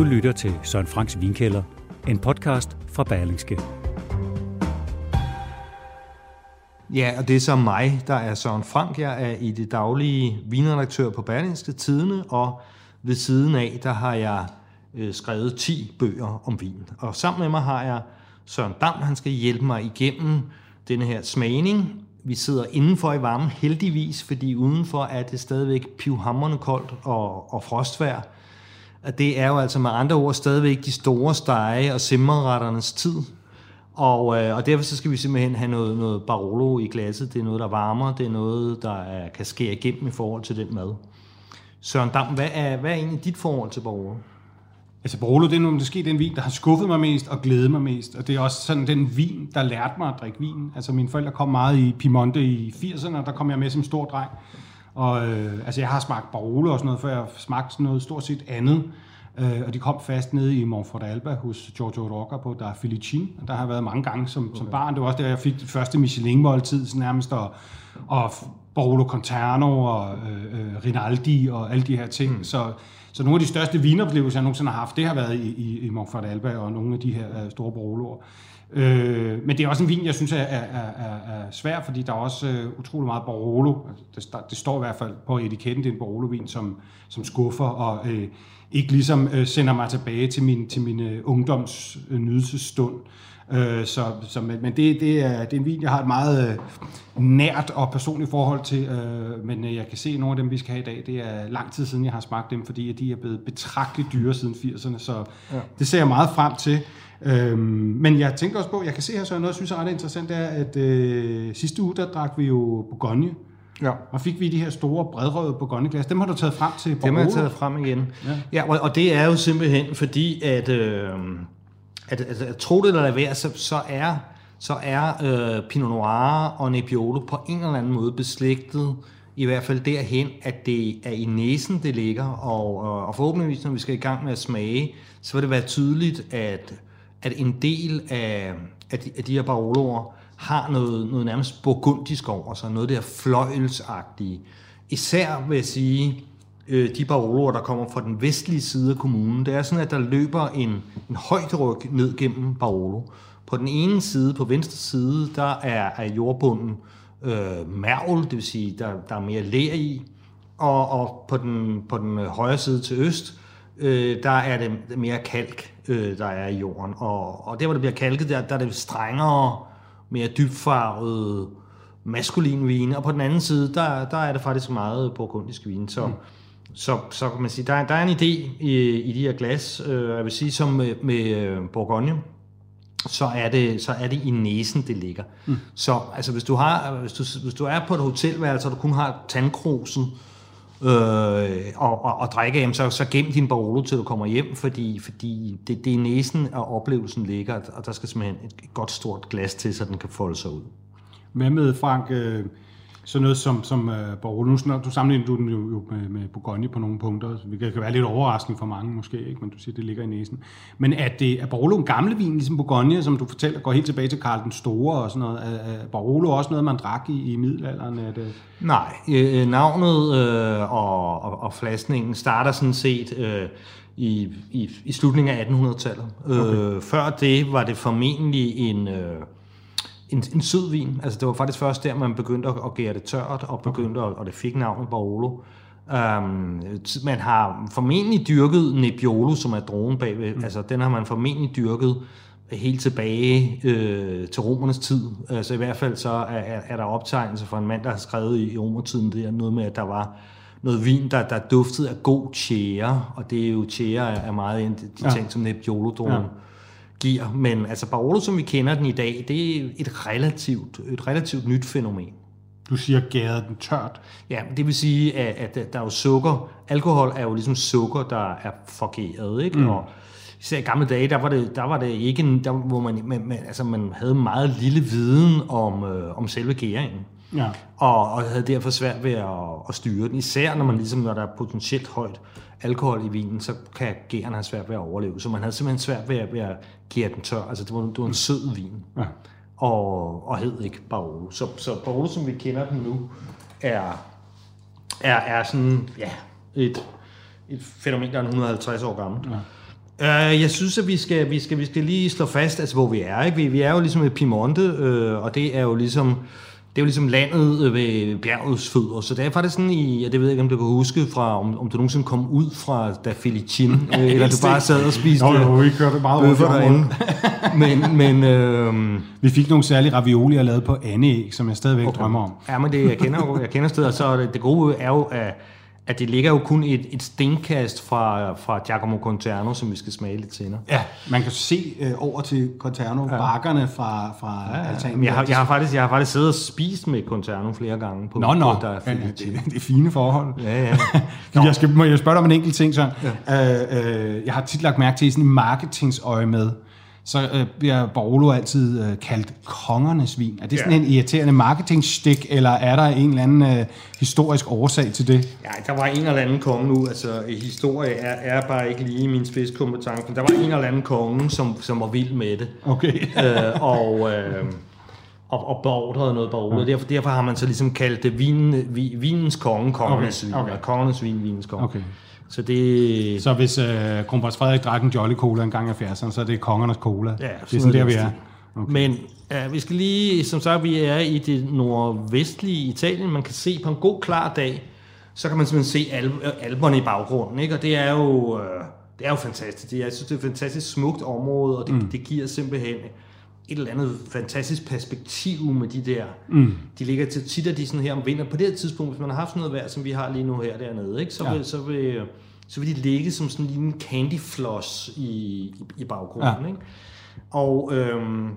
Du lytter til Søren Franks Vinkælder, en podcast fra Berlingske. Ja, og det er så mig, der er Søren Frank. Jeg er i det daglige vinredaktør på Berlingske Tidene, og ved siden af, der har jeg øh, skrevet 10 bøger om vin. Og sammen med mig har jeg Søren Dam, han skal hjælpe mig igennem denne her smagning. Vi sidder indenfor i varmen heldigvis, fordi udenfor er det stadigvæk pivhamrende koldt og, og frostvær. Og det er jo altså med andre ord stadigvæk de store stege og simmerretternes tid. Og, øh, og derfor så skal vi simpelthen have noget, noget Barolo i glasset. Det er noget, der varmer. Det er noget, der er, kan skære igennem i forhold til den mad. Søren Dam, hvad er, hvad er egentlig dit forhold til Barolo? Altså Barolo, det er nu måske den vin, der har skuffet mig mest og glædet mig mest. Og det er også sådan den vin, der lærte mig at drikke vin. Altså mine forældre kom meget i Piemonte i 80'erne, og der kom jeg med som stor dreng. Og øh, altså jeg har smagt Barolo og sådan noget, før jeg smagt sådan noget stort set andet. Øh, og de kom fast nede i Monfort Alba hos Giorgio Rocca på Der Felicin. Og der har jeg været mange gange som, okay. som barn. Det var også der, jeg fik det første Michelin-måltid nærmest. Og, og Barolo Conterno og øh, øh, Rinaldi og alle de her ting. Mm. Så, så nogle af de største vinoplevelser, jeg nogensinde har haft, det har været i, i, i Montfort Alba og nogle af de her øh, store Baroloer. Øh, men det er også en vin, jeg synes er, er, er, er svær, fordi der er også øh, utrolig meget Barolo. Altså, det, det står i hvert fald på etiketten, det er en Barolo-vin, som, som skuffer og øh, ikke ligesom øh, sender mig tilbage til min, til min øh, ungdoms øh, nydelsesstund. Øh, så, så, men det, det, er, det er en vin, jeg har et meget øh, nært og personligt forhold til, øh, men øh, jeg kan se, at nogle af dem, vi skal have i dag, det er lang tid siden, jeg har smagt dem, fordi de er blevet betragteligt dyre siden 80'erne, så ja. det ser jeg meget frem til. Øhm, men jeg tænker også på, jeg kan se her så noget, jeg synes er ret interessant, er, at øh, sidste uge, der drak vi jo Bourgogne. Ja. Og fik vi de her store bredrøde Bourgogne-glas. Dem har du taget frem til Barolo. Dem har jeg taget frem igen. Ja, ja og, og det er jo simpelthen fordi, at, øh, at, at, at tro det eller lade være, så, så er, så er øh, Pinot Noir og Nebbiolo på en eller anden måde beslægtet i hvert fald derhen, at det er i næsen, det ligger, og, øh, og forhåbentligvis, når vi skal i gang med at smage, så vil det være tydeligt, at at en del af, af, de, af de her Baroloer har noget, noget nærmest burgundisk over sig, noget der fløjelsagtige. Især vil jeg sige, øh, de paroler, der kommer fra den vestlige side af kommunen, det er sådan, at der løber en, en højderyg ned gennem Barolo. På den ene side, på venstre side, der er, er jordbunden øh, mærvel, det vil sige, der, der er mere ler i, og, og på, den, på den højre side til øst, øh, der er det mere kalk, øh, der er i jorden. Og, og der, hvor det bliver kalket, der, der er det strengere, mere dybfarvet maskulin vine, og på den anden side, der, der er det faktisk meget burgundisk vine. Så, mm så, så kan man sige, der, der er en idé i, i de her glas. Øh, jeg vil sige, som med, med øh, Bourgogne, så er det, så er det i næsen, det ligger. Mm. Så altså, hvis, du har, hvis, du, hvis du er på et hotelværelse, og du kun har tandkrosen, øh, og, og, og drikke af, så, så gem din Barolo til du kommer hjem, fordi, fordi det, det er næsen og oplevelsen ligger, og der skal simpelthen et, et godt stort glas til, så den kan folde sig ud. Hvad med, Frank, øh, sådan noget som, som uh, Barolo, nu, du sammenligner du den jo, jo med, med Bourgogne på nogle punkter, det kan være lidt overraskende for mange måske, ikke? men du siger, det ligger i næsen. Men er, det, er Barolo en gamle vin, ligesom Bourgogne, som du fortæller, går helt tilbage til Karl den Store og sådan noget? Er, er Barolo også noget, man drak i, i middelalderen? Er det... Nej, øh, navnet øh, og, og, og flasningen starter sådan set... Øh, i, i, i slutningen af 1800-tallet. Okay. Øh, før det var det formentlig en, øh, en, en sød vin. Altså det var faktisk først der, man begyndte at, at gære det tørt, og begyndte okay. at, og det fik navnet Barolo. Um, man har formentlig dyrket Nebbiolo, som er drogen bagved. Mm. Altså den har man formentlig dyrket helt tilbage øh, til romernes tid. Altså i hvert fald så er, er der optegnelser fra en mand, der har skrevet i, i romertiden, det er noget med, at der var noget vin, der, der duftede af god tjære, og det er jo tjære er meget en de ja. ting, som Nebbiolo-drogen ja giver. Men altså Barolo, som vi kender den i dag, det er et relativt, et relativt nyt fænomen. Du siger gæret den tørt. Ja, det vil sige, at, at der er jo sukker. Alkohol er jo ligesom sukker, der er forgæret, ikke? Mm. Og især i gamle dage, der var det, der var det ikke, der, hvor man, man, altså man havde meget lille viden om, øh, om selve gæringen. Ja. Og, og havde derfor svært ved at, at styre den, især når man ligesom, når der er potentielt højt alkohol i vinen, så kan gæren have svært ved at overleve. Så man havde simpelthen svært ved at, ved at gære den tør. Altså det var, det var en sød vin. Ja. Og, og hed ikke Barolo. Så, så Barolo, som vi kender den nu, er, er, er sådan, ja, et, et fænomen, der er 150 år gammelt. Ja. Uh, jeg synes, at vi skal, vi, skal, vi skal lige slå fast, altså, hvor vi er. Ikke? Vi, vi er jo ligesom et Piemonte, øh, og det er jo ligesom det er jo ligesom landet ved bjergets fødder, så det er faktisk sådan i, jeg det ved ikke, om du kan huske, fra, om, om du nogensinde kom ud fra da Felicin, øh, eller du bare sad og spiste Nå, jo, vi kørte meget rundt derinde. Men, men øh, Vi fik nogle særlige raviolier lavet på andeæg, som jeg stadigvæk okay. drømmer om. ja, men det, jeg kender jo, jeg kender stedet, så det, det gode er jo, at, at det ligger jo kun et, et stenkast fra, fra Giacomo Conterno, som vi skal smage lidt senere. Ja, man kan se øh, over til Conterno, ja. bakkerne fra, fra ja, altanen. Men jeg har, jeg, har faktisk, jeg har faktisk siddet og spist med Conterno flere gange. På, Nå, nå, på, der er ja, Felicin. det, det er fine forhold. Ja, ja. Jeg skal, må jeg spørge dig om en enkelt ting, så? Ja. Øh, øh, jeg har tit lagt mærke til i sådan en marketingsøje med, så øh, bliver Barolo altid øh, kaldt kongernes vin. Er det sådan Ja. en irriterende marketingstik, eller er der en eller anden øh, historisk årsag til det? Ja, der var en eller anden konge nu, altså historie er, er bare ikke lige min spidskompetence, men der var en eller anden konge, som, som var vild med det, Okay. øh, og, øh, og, og beordrede noget Barolo. Derfor, derfor har man så ligesom kaldt det vinen, vi, vinens konge, kongernes Okay, vin, okay. kongernes vin, vinens konge. Okay. Så det... Så hvis øh, kronprins Frederik drak en Jolly Cola en gang i 70'erne, så er det kongernes cola. det er sådan der, vi er. Okay. Men ja, vi skal lige, som sagt, vi er i det nordvestlige Italien. Man kan se på en god, klar dag, så kan man simpelthen se Alp, øh, Alperne i baggrunden. Ikke? Og det er jo, øh, det er jo fantastisk. Det, er- jeg synes, det er et fantastisk smukt område, og det, mm. det giver simpelthen et eller andet fantastisk perspektiv med de der. Mm. De ligger til tit, at de sådan her om vinteren. På det her tidspunkt, hvis man har haft sådan noget vejr, som vi har lige nu her dernede, ikke? Så, Ja. vil, så, vil, så vil de ligge som sådan en lille candy floss i, i, i baggrunden. Ja. Ikke? Og øhm,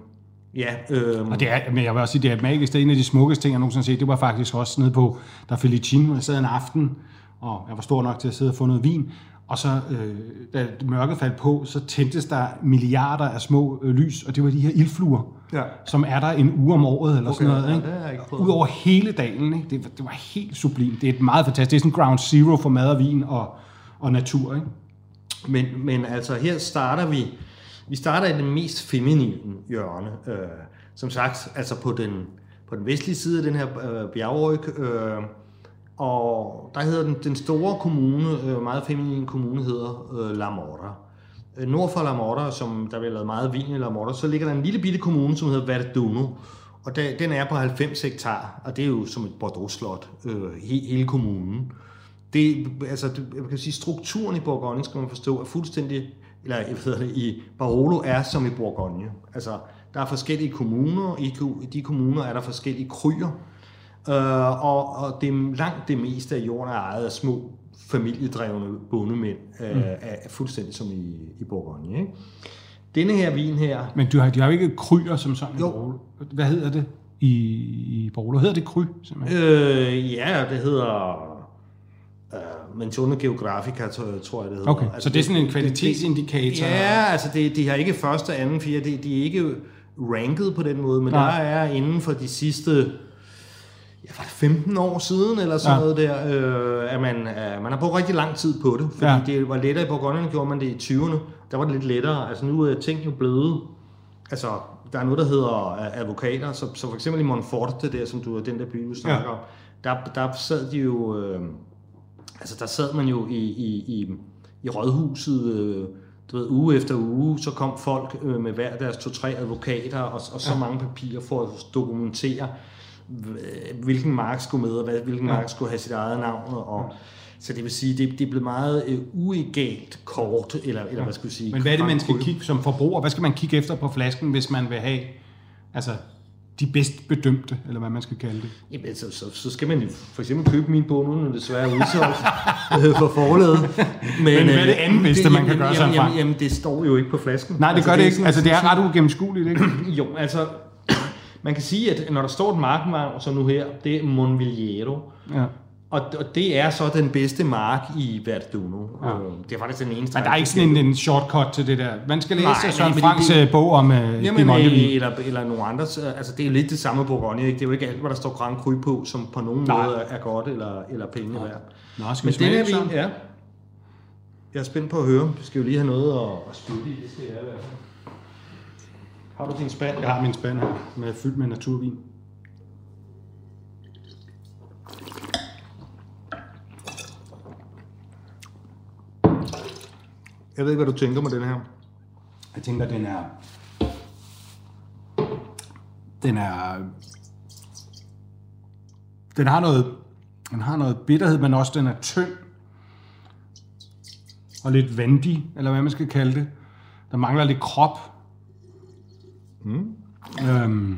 ja, øhm, Og det er, men jeg vil også sige, det er magisk. Det er en af de smukkeste ting, jeg nogensinde har set. Det var faktisk også nede på, der Felicin, hvor jeg sad en aften, og jeg var stor nok til at sidde og få noget vin. Og så, øh, da mørket faldt på, så tændtes der milliarder af små øh, lys, og det var de her ildfluer, Ja. som er der en uge om året, eller Okay, sådan noget. ja, Ikke? jeg ikke. Udover hele dalen, ikke? Det, var- det var helt sublimt. Det er et meget fantastisk. Det er sådan ground zero for mad og vin og, og natur. Ikke? Men, men altså, her starter vi, vi starter i det mest feminine hjørne. Øh, som sagt, altså på den, på den vestlige side af den her øh, bjergryg, øh, og der hedder den, den store kommune, øh, meget feminin kommune, hedder øh, La Morta. Øh, nord for La Morta, som der bliver lavet meget vin i La Morta, så ligger der en lille bitte kommune, som hedder Verduno, og der, den er på 90 hektar, og det er jo som et Bordeaux-slot, øh, he, hele kommunen. Det, altså, det, jeg kan sige, strukturen i Bourgogne, skal man forstå, er fuldstændig, eller jeg ved det, i Barolo er som i Bourgogne. Altså, der er forskellige kommuner, i, i de kommuner er der forskellige kryer, øh, og, og det langt det meste af jorden er ejet af små familiedrevne bondemænd, øh, er, er fuldstændig som i, i Bourgogne. Ikke? Denne her vin her, Men du har, de har jo ikke kryer som sådan. i Jo. Barolo. Hvad hedder det i, i Barolo? Hedder det kry, simpelthen? øh, ja, det hedder øh, Menzione Geografica, tror, jeg, det hedder. Okay, så det er sådan en kvalitetsindikator? Ja, altså det, de har ikke første, anden, fjerde, de, de er ikke ranket på den måde, men Nej. der er inden for de sidste ja, var det 15 år siden, eller sådan Ja. ja. noget der, øh, at man, øh, man har brugt rigtig lang tid på det, fordi Ja. ja. det var lettere i Bourgogne, gjorde man det i 20'erne, der var det lidt lettere, altså nu er ting jo blevet, altså der er noget, der hedder øh, advokater, så, så for eksempel i Monforte, der, som du er den der by, du snakker om, der, der sad de jo, øh, altså der sad man jo i, i, i, i rådhuset, øh, du ved, uge efter uge, så kom folk øh, med hver deres to-tre advokater, og, og så ja. mange papirer for at dokumentere, hvilken mark skulle med, og hvad, hvilken mark skulle have sit eget navn, og så det vil sige, det, det er blevet meget øh, uegalt kort, eller, eller hvad skal vi sige? Men hvad er det, man skal kigge som forbruger? Hvad skal man kigge efter på flasken, hvis man vil have altså, de bedst bedømte, eller hvad man skal kalde det? Jamen, så, så, så skal man jo for eksempel købe min bog, nu er den desværre udsolgt øh, for forladet. Men, hvad er det øh, andet bedste, man kan gøre sig jamen, jamen, jamen, det står jo ikke på flasken. Nej, det gør det ikke. sådan- Altså, det er ret ugennemskueligt, ikke? Jo, altså, man kan sige, at når der står et marknavn, som nu her, det er Monvilliero, Ja. og, og det er så den bedste mark i Verduno. Ja. Ja. Det er faktisk den eneste. Men der er ikke sådan en, en shortcut til det der. Man skal læse Nej, Søren Franks det- øh, bog om uh, Jamen, eller, eller nogle andre. Altså, det er jo lidt det samme Bourgogne, ikke? Det er jo ikke alt, hvad der står Grand Cru på, som på nogen Nej. måde er godt eller, eller penge værd. Nå, skal Men vi den smage her så? vin, ja. Jeg er spændt på at høre. Vi skal jo lige have noget at, at spytte i. Det skal jeg i hvert fald. Har du din spand? Jeg har min spand her, med fyldt med naturvin. Jeg ved ikke, hvad du tænker med den her. Jeg tænker, den er... Den er... Den har noget, den har noget bitterhed, men også den er tynd. Og lidt vandig, eller hvad man skal kalde det. Der mangler lidt krop. Mm. Øhm,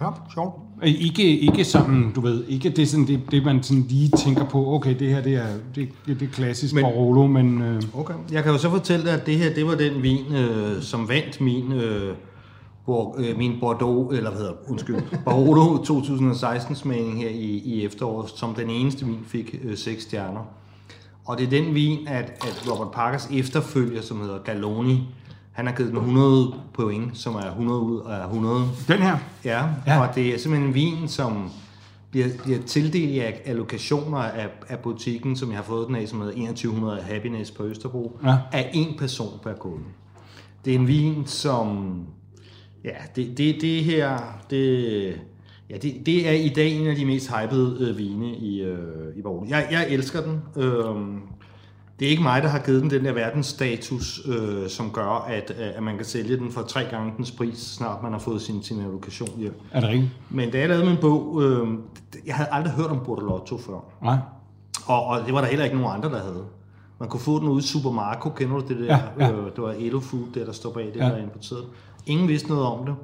Ja, sjovt. ikke, ikke sådan, du ved, ikke det, sådan, det, det man sådan lige tænker på, okay, det her det er, det, det, det er klassisk Men- Barolo, men øh, Okay. Jeg kan jo så fortælle dig, at det her, det var den vin, øh, som vandt min, øh, Bor, øh, min Bordeaux, eller hvad hedder undskyld, Barolo 2016 smagning her i, i efteråret, som den eneste vin fik øh, 6 stjerner. Og det er den vin, at, at Robert Parkers efterfølger, som hedder Galoni, han har givet den 100 point, som er 100 ud af 100. den her, Ja, ja, og det er simpelthen en vin, som bliver, bliver tildelt i allokationer af, af butikken, som jeg har fået den af, som hedder 2100 Happiness på Østerbro, Ja. af en person per kunde. Det er en vin, som... Ja, det, det, det her... Det, ja, det, det er i dag en af de mest hypede øh, vine i, øh, i Borgen. Jeg, jeg elsker den. Øhm, det er ikke mig, der har givet den den der verdensstatus, øh, som gør, at, øh, at man kan sælge den for tre gange dens pris, snart man har fået sin, sin allokation hjem. er det rigtigt? Men da jeg lavede min bog, øh, jeg havde aldrig hørt om Bordelotto før. Nej. Og, og det var der heller ikke nogen andre, der havde. Man kunne få den ude i Supermarco, kender du det der? Ja, ja. Øh, det var Elo Food, der, der står bag det, Ja. der er importeret. Ingen vidste noget om det.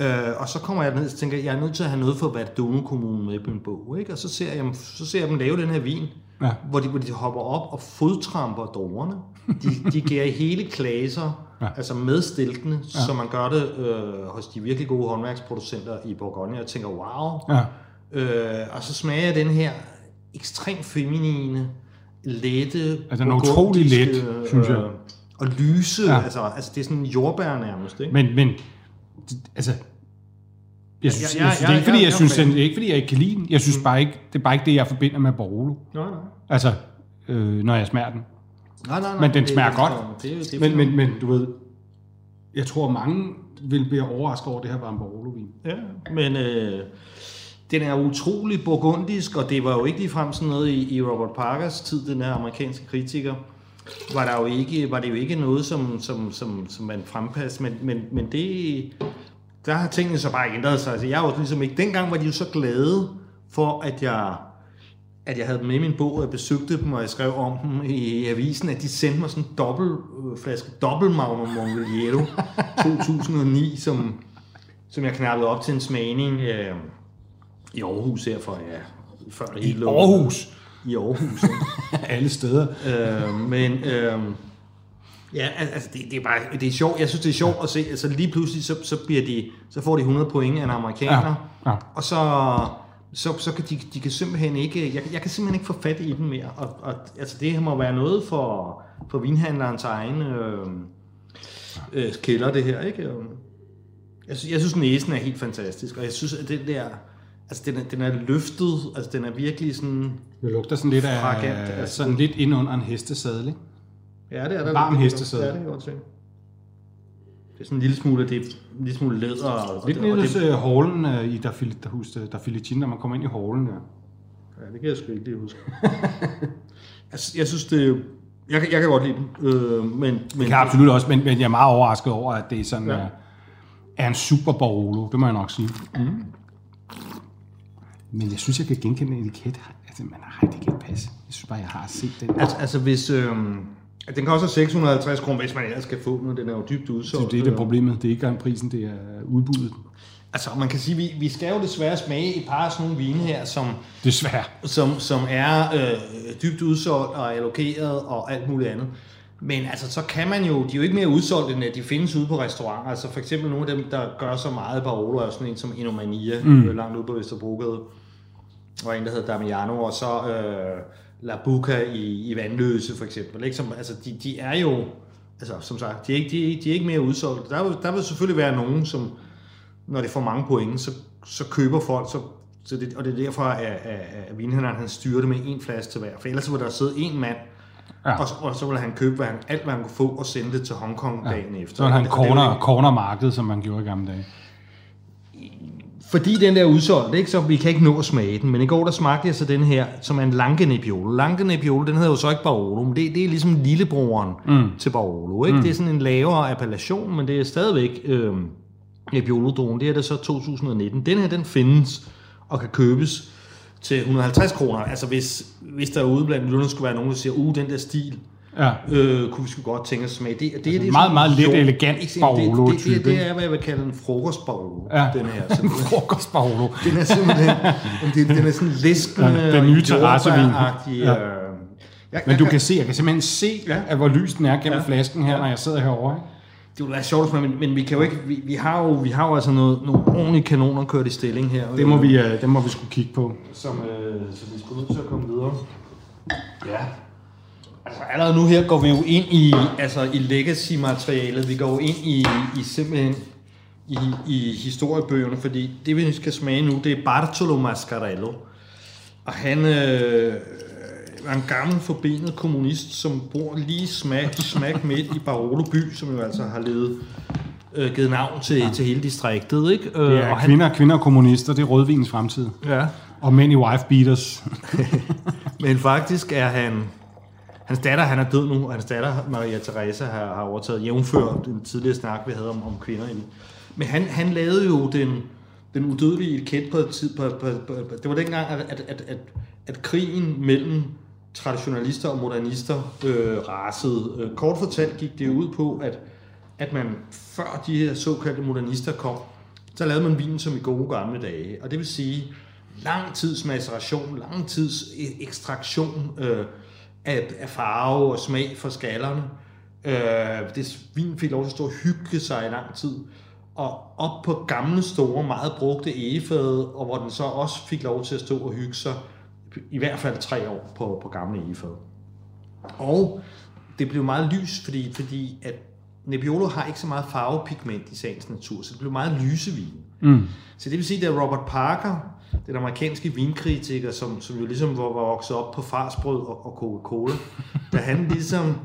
Øh, og så kommer jeg ned og tænker, jeg er nødt til at have noget for Verdun Kommune med på en bog. Ikke? Og så ser, jeg, så ser jeg dem lave den her vin, Ja. hvor, de, hvor de hopper op og fodtramper druerne. De, de giver hele klaser, ja. Altså med stilkene, ja. så man gør det øh, hos de virkelig gode håndværksproducenter i Bourgogne. Jeg tænker, wow, Ja. Øh, og så smager jeg den her ekstremt feminine, lette, Altså, den er utrolig let, synes jeg. øh, Og lyse, ja. Altså, altså det er sådan jordbær nærmest, ikke? Men, men altså, jeg synes, jeg synes, ja, det er ikke, fordi ja, jeg synes, det er ikke, fordi jeg ikke kan lide den. Jeg synes bare ikke, det er bare ikke det, jeg forbinder med Barolo. nej, nej. Altså, øh, når jeg smager den. nej, nej, nej Men den smager det- godt. Det, er det Men, men, men du ved, jeg tror mange vil blive overrasket over, at det her var en Barolo-vin. Ja, men øh, den er utrolig burgundisk, og det var jo ikke ligefrem sådan noget i, i Robert Parkers tid, den her amerikanske kritiker. Var, der jo ikke, var det jo ikke noget, som, som, som, som man frempassede, men, men, men det, der har tingene så bare ændret sig. Altså, jeg var ligesom ikke, dengang var de jo så glade for, at jeg, at jeg havde dem med i min bog, og jeg besøgte dem, og jeg skrev om dem i avisen, at de sendte mig sådan en dobbelt øh, flaske dobbelt Magnum Mongelliero 2009, som, som jeg knappede op til en smagning øh, i Aarhus her for, ja, før lukkede. Aarhus. I Aarhus? Alle steder. øh, men øh, ja, al- altså det, det, er bare, det er sjovt. Jeg synes, det er sjovt at se, altså lige pludselig, så, så, bliver de, så får de 100 point af en amerikaner, Ja, ja. og så, så, så kan de, de kan simpelthen ikke, jeg, jeg kan simpelthen ikke få fat i dem mere, og, og altså det her må være noget for, for vinhandlerens egen øh, øh, kælder, det her, ikke? Jeg synes, jeg synes, næsen er helt fantastisk, og jeg synes, at den der, altså den er, den er løftet, altså den er virkelig sådan, Det lugter sådan lidt Frakant, af, altså. sådan lidt ind under en hestesadel, ikke? Ja, det er der. Varm lidt. hestesæde. Ja, det jeg godt se. Det er sådan en lille smule, det er en lille smule læder. Og, Lidt nede det, hos hallen øh, i der hos der Filicin, når man kommer ind i hallen der. ja, det kan jeg sgu ikke lige huske. altså, jeg synes, det jeg, jeg kan godt lide den, øh, men, men Det kan jeg absolut også, men, men jeg er meget overrasket over, at det er sådan Ja. ja. er, er en super Barolo, det må jeg nok sige. Mm. Men jeg synes, jeg kan genkende en etiket. Altså, man, nej, det kan ikke passe. Jeg synes bare, jeg har set den. altså, altså hvis... Øh, den koster 650 kroner, hvis man ellers kan få den, og den er jo dybt udsolgt. Det er det problemet. Det er ikke engang prisen, det er udbuddet. Altså, man kan sige, vi, vi skal jo desværre smage et par af sådan nogle vine her, som, Desværre. som, som er øh, dybt udsolgt og allokeret og alt muligt andet. Men altså, så kan man jo, de er jo ikke mere udsolgt, end at de findes ude på restauranter. Altså for eksempel nogle af dem, der gør så meget Barolo, er sådan en som Inomania, mm. langt ude på Vesterbrogade. Og en, der hedder Damiano, og så øh, La Buca i, i Vandløse for eksempel. Ikke? Som, altså, de, de er jo, altså som sagt, de er ikke, de, de er ikke mere udsolgt. Der vil, der vil selvfølgelig være nogen, som, når det får mange point, så, så køber folk, så, så det, og det er derfor, at, at, at vinhandleren han styrer det med en flaske til hver. For ellers ville der sidde en mand, ja. Og, så- og så ville han købe hvad han, alt, hvad han kunne få, og sende det til Hongkong ja. dagen efter. Så er han Og det- er corner, ikke- corner marked, som man gjorde i gamle dage. Fordi den der er udsolgt, ikke, så vi kan ikke nå at smage den. Men i går der smagte jeg så den her, som er en Lange Nebbiolo. Lange Nebbiolo, den hedder jo så ikke Barolo, men det, det er ligesom lillebroren mm. til Barolo. Ikke? Mm. Det er sådan en lavere appellation, men det er stadigvæk øh, nebbiolo dronen Det er det så 2019. Den her, den findes og kan købes til 150 kroner. Altså hvis, hvis der ude blandt lytterne skulle være nogen, der siger, uh, den der stil, Ja. øh, kunne vi sgu godt tænke os at smage. Det, det, det, Altså er meget, sådan meget en let, elegant ikke- det, det, det, det, er, hvad jeg vil kalde en frokostbarolo, Ja. den her. simpelthen. Frokost Barolo. Den er simpelthen, den, den er sådan liskende, Ja, den nye terrassevin. jordbæragtig, Ja. øh, jeg, Men du kan se, jeg kan simpelthen se, Ja. at hvor lys den er gennem Ja. flasken her, når jeg sidder herovre. ikke? Det ville være sjovt, men, men vi kan jo ikke, vi, vi har jo, vi har jo altså noget, nogle ordentlige kanoner kørt i stilling her. Det må vi, øh, det må vi skulle kigge på. Som, øh, så vi skulle nødt til at komme videre. Ja. Altså allerede nu her går vi jo ind i, altså i legacy-materialet. Vi går jo ind i, i simpelthen i, i historiebøgerne, fordi det vi skal smage nu, det er Bartolo Mascarello. Og han øh, var en gammel forbenet kommunist, som bor lige smak, smak midt i Barolo by, som jo altså har levet, øh, givet navn til, ja. til hele distriktet. Ikke? Øh, er og han, kvinder, kvinder og kommunister, det er rødvinens fremtid. ja. Og mænd i wife beaters. Men faktisk er han... Hans datter, han er død nu, og hans datter, Maria Teresa, har, har overtaget jævnfør den tidligere snak, vi havde om, om kvinder. Men han, han lavede jo den, den udødelige etiket på et tid. På, på, på, på, det var dengang, at, at, at, at, at krigen mellem traditionalister og modernister øh, rasede. Øh, kort fortalt gik det ud på, at, at man før de her såkaldte modernister kom, så lavede man vinen som i gode gamle dage. Og det vil sige, lang tids maceration, lang tids e- ekstraktion øh, af, af farve og smag for skallerne. Øh, det vin fik lov til at stå og hygge sig i lang tid. Og op på gamle, store, meget brugte egefade, og hvor den så også fik lov til at stå og hygge sig i hvert fald tre år på, på gamle egefade. Og det blev meget lys, fordi, fordi at Nebbiolo har ikke så meget farvepigment i sagens natur, så det blev meget lysevin. Mm. Så det vil sige, at Robert Parker, den amerikanske vinkritiker, som, som jo ligesom var, var vokset op på farsbrød og, og Coca-Cola, da han ligesom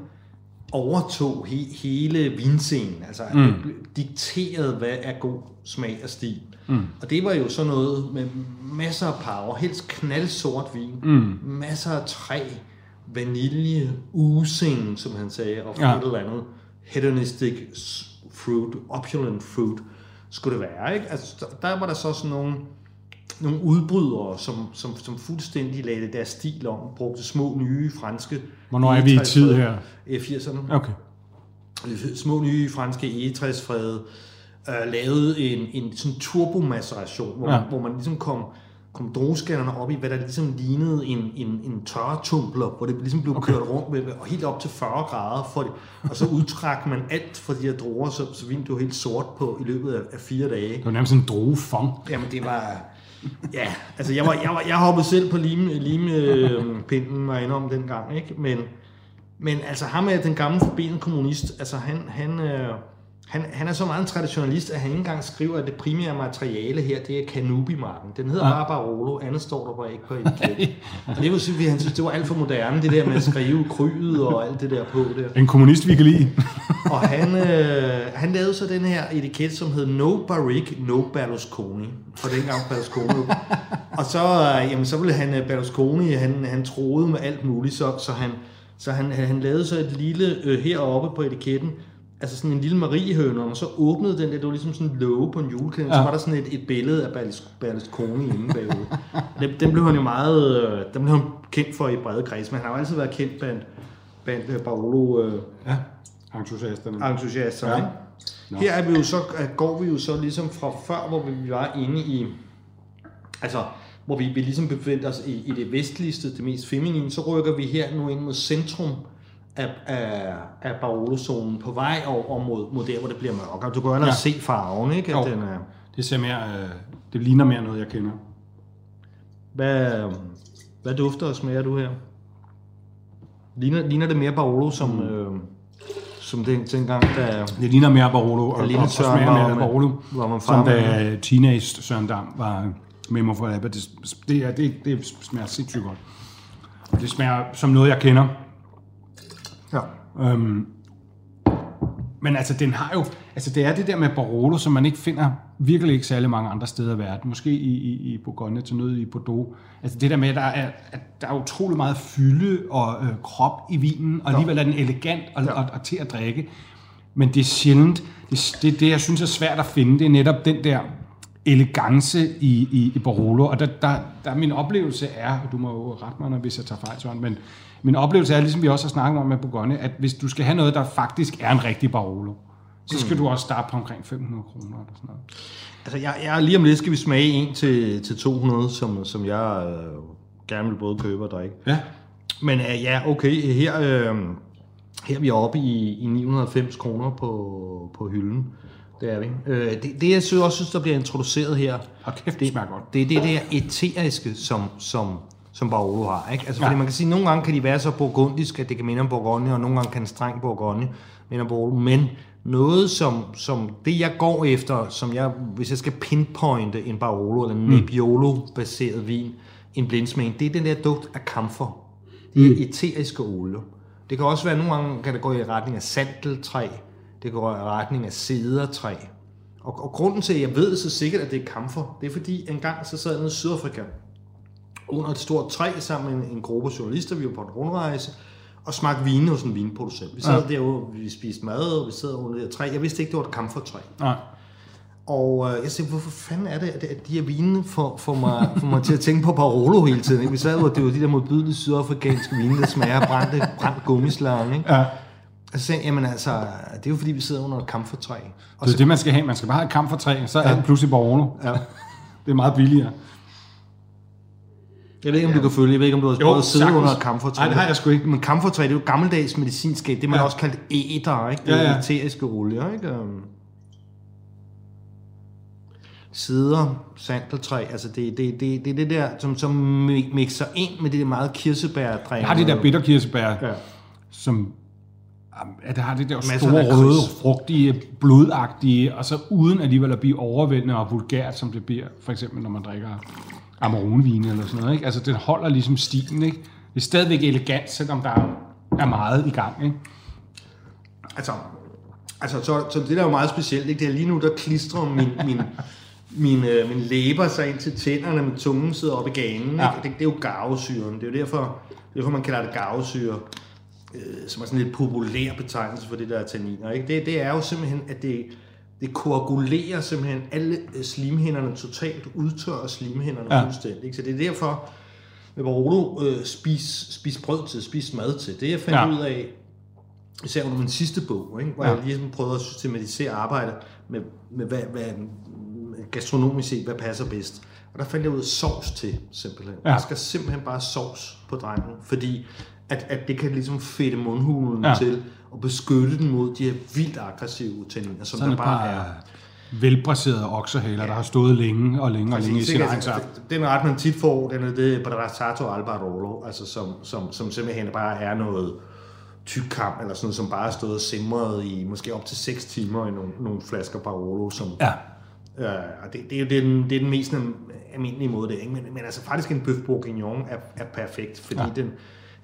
overtog he, hele vinscenen, altså mm. dikterede, hvad er god smag og stil. Mm. Og det var jo sådan noget med masser af power, helst knaldsort vin, mm. masser af træ, vanilje, using, som han sagde, og Ja. et eller andet hedonistic fruit, opulent fruit, skulle det være. Ikke? Altså, der, der var der så sådan nogle, nogle udbrydere, som, som, som fuldstændig lagde deres stil om, brugte små nye franske Hvornår er vi i tid her? i 80'erne. Okay. Små nye franske egetræsfrede, øh, lavede en, en sådan turbomaceration, hvor, Ja. man, hvor man ligesom kom, kom drueskannerne op i, hvad der ligesom lignede en, en, en tørretumbler, hvor det ligesom blev okay. kørt rundt med, og helt op til 40 grader, for det, og så udtrak man alt for de her druer, så, så blev helt sort på i løbet af, af fire dage. Det var nærmest en drogefond. Jamen det var... Ja, altså jeg, var, jeg, var, jeg hoppede selv på lime, limepinden, øh, var inde om dengang, ikke? Men, men altså ham er den gamle forbenede kommunist, altså han, han, øh, han, han er så meget en traditionalist, at han ikke engang skriver, at det primære materiale her, det er Canubi-marken. Den hedder Ja. bare Barolo, andet står der bare ikke på etiketten. og det vil sige, at han synes, det var alt for moderne, det der med at skrive kryet og alt det der på der. En kommunist, vi kan lide. Og han, øh, han lavede så den her etiket, som hed No Barrique, No Berlusconi. For dengang Berlusconi. og så, øh, jamen, så ville han, øh, Berlusconi, han, han troede med alt muligt, så, så, han, så han, han lavede så et lille, øh, heroppe på etiketten, altså sådan en lille mariehøne, og så åbnede den der, det var ligesom sådan en låge på en julekalender, ja. så var der sådan et, et billede af Berlus- Berlusconi inde bagud. Den, den blev han jo meget, øh, den blev han kendt for i brede kreds, men han har jo altid været kendt blandt, blandt øh, Barolo, øh, Ja. Entusiasterne. entusiaster. Ja. Her er vi jo så, går vi jo så ligesom fra før, hvor vi var inde i, altså, hvor vi, vi ligesom befinder os i, i det vestligste, det mest feminine, så rykker vi her nu ind mod centrum af, af, af Barolo-zonen på vej over mod, mod der, hvor det bliver mørkere. Du kan jo allerede Ja. se farven, ikke? At Jo. den er, Det ser mere, øh, det ligner mere noget, jeg kender. hvad, hvad dufter og smager du her? Ligner, ligner det mere Barolo, som, mm. øh, som den, dengang, der, Det ligner mere Barolo, og, og, og smager mere med- Barolo, hvor man som da Teenage Søren Dam var med mig for Abba. Det, det, er, det, det smager sindssygt godt. Det smager som noget, jeg kender. Ja. Øhm, Men altså, den har jo, altså det er det der med Barolo, som man ikke finder virkelig ikke særlig mange andre steder i verden. Måske i, i, i Bourgogne til noget i Bordeaux. Altså det der med, at der er, at der er utrolig meget fylde og øh, krop i vinen, og alligevel er den elegant og, ja. og, og, og til at drikke. Men det er sjældent, det, det, det jeg synes er svært at finde, det er netop den der elegance i, i, i Barolo. Og der, der, der min oplevelse er, og du må jo rette mig, når hvis jeg tager fejl, sådan, men min oplevelse er, ligesom vi også har snakket om med Bourgogne, at hvis du skal have noget, der faktisk er en rigtig Barolo, så skal mm. du også starte på omkring 500 kroner eller sådan noget. Altså, jeg, jeg, lige om lidt skal vi smage en til, til 200, som, som jeg øh, gerne vil både købe og drikke. Ja. Men øh, ja, okay, her, øh, her er vi oppe i, i 990 kroner på, på hylden. Det er vi. Øh, det, det, jeg synes, også synes, der bliver introduceret her, Hold kæft, det smager godt. det er det der eteriske, som, som, som Barolo har. Ikke? Altså, fordi man kan sige, at nogle gange kan de være så burgundiske, at det kan minde om Bourgogne, og nogle gange kan en streng Bourgogne minde om Barolo. Men noget, som, som det jeg går efter, som jeg, hvis jeg skal pinpointe en Barolo eller en Nebbiolo-baseret vin, en blindsmag, det er den der dugt af kamfer. Det er eteriske olier. Det kan også være, nogle gange kan det gå i retning af sandeltræ, det går i retning af cedertræ. Og, og grunden til, at jeg ved så sikkert, at det er kamfer, det er fordi, en gang så sad jeg nede i Sydafrika, under et stort træ sammen med en, en gruppe journalister, vi var på en rundrejse, og smagte vine hos en vinproducent. Vi sad ja. derude, vi spiste mad, og vi sad under det her træ. Jeg vidste ikke, det var et kamfertræ. Nej. Og øh, jeg tænkte, hvorfor fanden er det, at, de her vine får, får, mig, får mig til at tænke på Barolo hele tiden? Ikke? Vi sad jo, det var de der modbydelige sydafrikanske vine, der smager brændte, brændt gummislange. Ikke? Ja. Og så sagde jeg, jamen altså, det er jo fordi, vi sidder under et kamfertræ. Og Det så, er det, man skal have. Man skal bare have et kamfertræ, så er det pludselig Barolo. ja. Det er meget billigere. Jeg ved ikke, om du kan følge, jeg ved ikke, om du har prøvet at sidde sagtens. under et kamfertræ. Nej, det har jeg sgu ikke. Men kamfertræ, det er jo gammeldags medicinskab, det man Ja. ja. også kaldt æder, ikke? Det Ja, er ja. ja. eteriske olier, ikke? Um, Sider, sandeltræ, altså det, det, det, det er det der, som, som mi- mixer ind med det der meget kirsebærdreng. Jeg har det der bitterkirsebær, Ja. som at det har det der Masser store, røde, frugtige, blodagtige, og så uden alligevel at blive overvældende og vulgært, som det bliver, for eksempel når man drikker Amarone-vin eller sådan noget. Ikke? Altså, den holder ligesom stilen. Ikke? Det er stadigvæk elegant, selvom der er meget i gang. Ikke? Altså, altså så, så det der er jo meget specielt, ikke? det er lige nu, der klistrer min, min, min, øh, min læber sig ind til tænderne, med tungen sidder op i ganen. Ja. Ikke? Det, det, er jo garvesyren. Det er jo derfor, derfor man kalder det garvesyre, øh, som er sådan en lidt populær betegnelse for det der tanniner. Ikke? Det, det er jo simpelthen, at det, det koagulerer simpelthen alle øh, slimhinderne totalt, udtørrer slimhinderne Ja. fuldstændig. Ikke? Så det er derfor, med Barolo, øh, spis, spis brød til, spis mad til. Det jeg fandt Ja. ud af, især under min sidste bog, ikke? hvor Ja. jeg ligesom prøvede at systematisere arbejdet med, med hvad, hvad, gastronomisk set, hvad passer bedst. Og der fandt jeg ud af sovs til, simpelthen. Ja. Der skal simpelthen bare sovs på drengen, fordi at, at det kan ligesom fedte mundhulen Ja. ja. til og beskytte den mod de her vildt aggressive tanniner, som Sådan der bare er. velbraserede oksehaler, der har stået længe og længe og længe i sin egen saft. altså, den ret, man tit får, den er det Brasato Albarolo, altså som, som, som simpelthen bare er noget tykkam, eller sådan noget, som bare har stået og simret i måske op til 6 timer i nogle, nogle flasker Barolo, som, Ja, Øh, og det, det, er jo den, det er den mest almindelige måde, det er. Ikke? Men, men altså faktisk en bøf bourguignon er, er perfekt, fordi Ja. ja. den,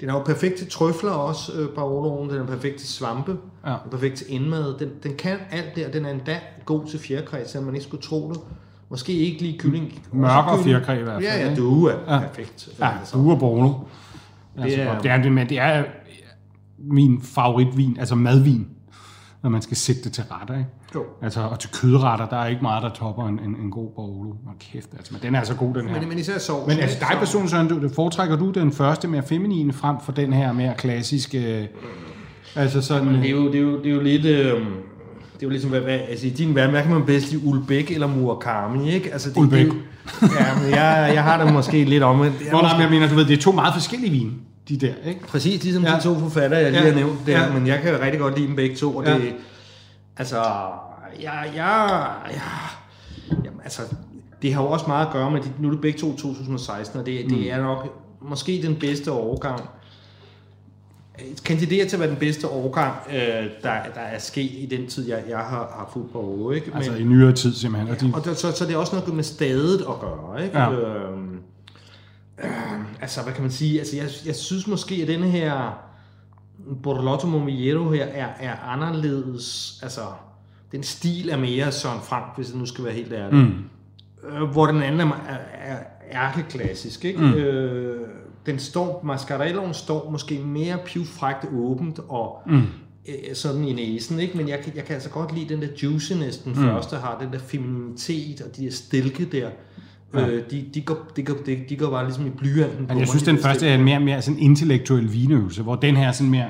den er jo perfekt til trøfler også, øh, Baroloen. Den er perfekt til svampe. Ja. Den er perfekt til indmad. Den, den kan alt det, og den er endda god til fjerkræ, selvom man ikke skulle tro det. Måske ikke lige kylling. Mørkere fjerkræ i hvert fald, Ja, ja, du er Ja. perfekt. ja Altså, du Bruno. Altså, Det er- det er, det, men det er min favoritvin, altså madvin, når man skal sætte det til retter. Ikke? Jo. Altså, og til kødretter, der er ikke meget, der topper en, en, en god Barolo. Hvor kæft, altså, men den er altså god, den her. Men, men især sovs. Men altså dig personligt, Søren, du, foretrækker du den første mere feminine frem for den her mere klassiske... øh, Altså sådan... Det er jo, det er jo, det er jo lidt... Øh, det er jo ligesom, hvad, hvad, altså i din verden, hvad kan man bedst lide, Ulbæk eller Murakami, ikke? Altså, det, Ulbæk. Det, ja, men jeg, jeg har det måske lidt omvendt. Jeg Nå, nej, måske, men jeg mener, du ved, det er to meget forskellige vine, de der, ikke? præcis ligesom Ja. de to forfattere, jeg lige Ja. har nævnt der, Ja. men jeg kan rigtig godt lide dem begge to, og Ja. Altså, jeg... jeg, jeg jamen, altså, det har jo også meget at gøre med, nu er det begge to 2016, og det, Mm. det er nok måske den bedste overgang kandiderer til at være den bedste årgang, øh, der, der er sket i den tid, jeg, jeg har, har fulgt på Aarhus, ikke? Men, Altså i nyere tid simpelthen. Og de, og der, så, så det er også noget med stadet at gøre, ikke? Ja. Øhm, øh, altså, hvad kan man sige? Altså, jeg, jeg synes måske, at denne her Bortolotto Momiero her er, er anderledes, altså den stil er mere Søren Frank, hvis det nu skal være helt ærligt. Mm. Øh, hvor den anden er, er, er ærkeklassisk, ikke? Mm. Øh, den står, Mascarelloen står måske mere pivfrægt åbent og mm. øh, sådan i næsen, ikke? Men jeg, jeg kan altså godt lide den der juiciness, den mm. første har, den der femininitet og de der stilke der. Ja. Øh, de, de, går, de, går, de, de går bare ligesom i blyanten. Altså, jeg synes, den første er en mere, mere sådan intellektuel vinøvelse, hvor den her er sådan mere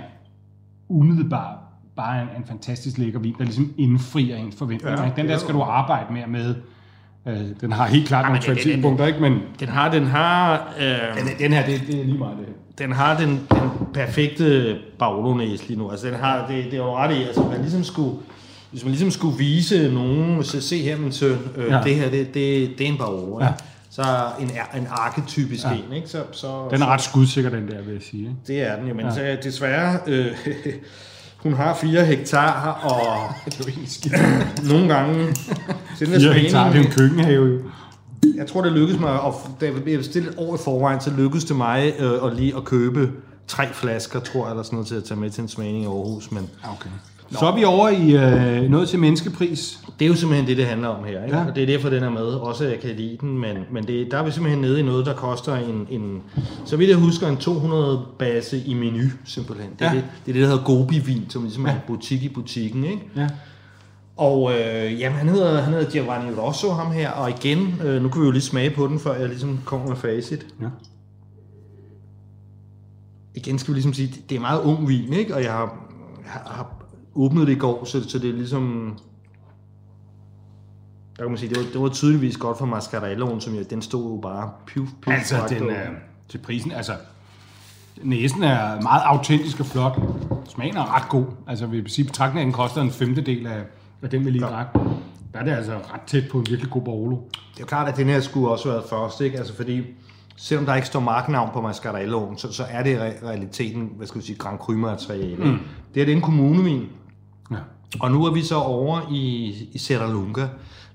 umiddelbar, bare en, en fantastisk lækker vin, der ligesom indfrier ens forventninger. Ja, den der skal du arbejde mere med. Øh, den har helt klart nogle kvalitetspunkter, ikke? Men den har, den har... Øh, den, den her, det, det er lige meget det Den har den, den perfekte barolo lige nu. Altså, den har, det, det er jo ret i, altså, man ligesom skulle, hvis man ligesom skulle vise nogen, så se her, min søn, øh, ja. det her, det, det, det er en Barolo. Ja. Så en, en arketypisk ja. en, ikke? Så, så, den er ret skudsikker, den der, vil jeg sige. Ikke? Det er den jo, men ja. så, desværre, øh, hun har fire hektar, og nogle gange... Fire hektar, det er en køkkenhave. Jeg tror, det lykkedes mig, og da jeg bestilte et år i forvejen, så lykkedes det mig øh, at lige at købe tre flasker, tror jeg, eller sådan noget, til at tage med til en smagning i Aarhus. Men okay. Nå. Så er vi over i øh, noget til menneskepris. Det er jo simpelthen det, det handler om her. Ikke? Ja. Og det er derfor, den er med. Også at jeg kan lide den, men, men det, der er vi simpelthen nede i noget, der koster en, en så vidt jeg husker, en 200 base i menu, simpelthen. Det er, ja. det, det, er det, der hedder Gobi-vin, som ligesom ja. er en butik i butikken. Ikke? Ja. Og øh, jamen, han hedder, han hedder Giovanni Rosso, ham her, og igen, øh, nu kan vi jo lige smage på den, før jeg ligesom kommer med facit. Ja. Igen skal vi ligesom sige, det er meget ung vin, ikke? Og jeg har, har åbnede det i går, så, så det er ligesom... Der kan man sige, det var, det var tydeligvis godt for Mascarelloen, som jeg, den stod jo bare piv, piv Altså, den er til prisen, altså, næsen er meget autentisk og flot. Smagen er ret god. Altså, vi vil sige, betragtningen den koster en femtedel af, af den, vi lige drak. Der er det altså ret tæt på en virkelig god Barolo. Det er jo klart, at den her skulle også være først, ikke? Altså, fordi selvom der ikke står marknavn på Mascarelloen, så, så er det i realiteten, hvad skal vi sige, Grand Cru materiale. Mm. Det er det en kommunevin. Og nu er vi så over i, i Serralunga.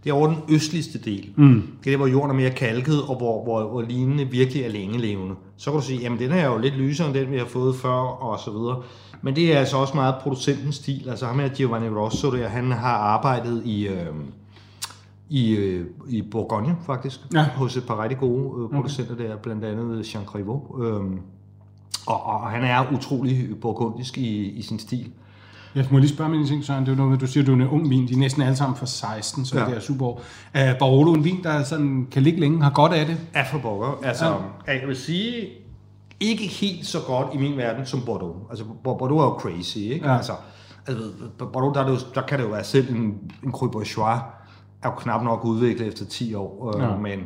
Det er over den østligste del. Mm. Det er der, hvor jorden er mere kalket, og hvor, hvor, hvor linene virkelig er længelevende. Så kan du sige, jamen den er jo lidt lysere end den, vi har fået før, og så videre. Men det er altså også meget producentens stil. Altså ham her, Giovanni Rosso, der, han har arbejdet i, øh, i, øh, i Bourgogne, faktisk. Ja. Hos et par rigtig gode øh, producenter okay. der, blandt andet Jean Crivaux. Øh, og, og han er utrolig burgundisk i, i sin stil. Jeg må lige spørge mig en ting, Søren. Det er noget, du siger, du er en ung vin. De er næsten alle sammen fra 16, så ja. det er super år. Uh, Barolo, en vin, der sådan, kan ligge længe, har godt af det? Ja, for Borger. Altså, ja. jeg vil sige, ikke helt så godt i min verden som Bordeaux. Altså, Bordeaux er jo crazy, ikke? Ja. Altså, altså, Bordeaux, der, er det jo, der kan det jo være selv en, en Cru Bourgeois, er jo knap nok udviklet efter 10 år, øh, ja. men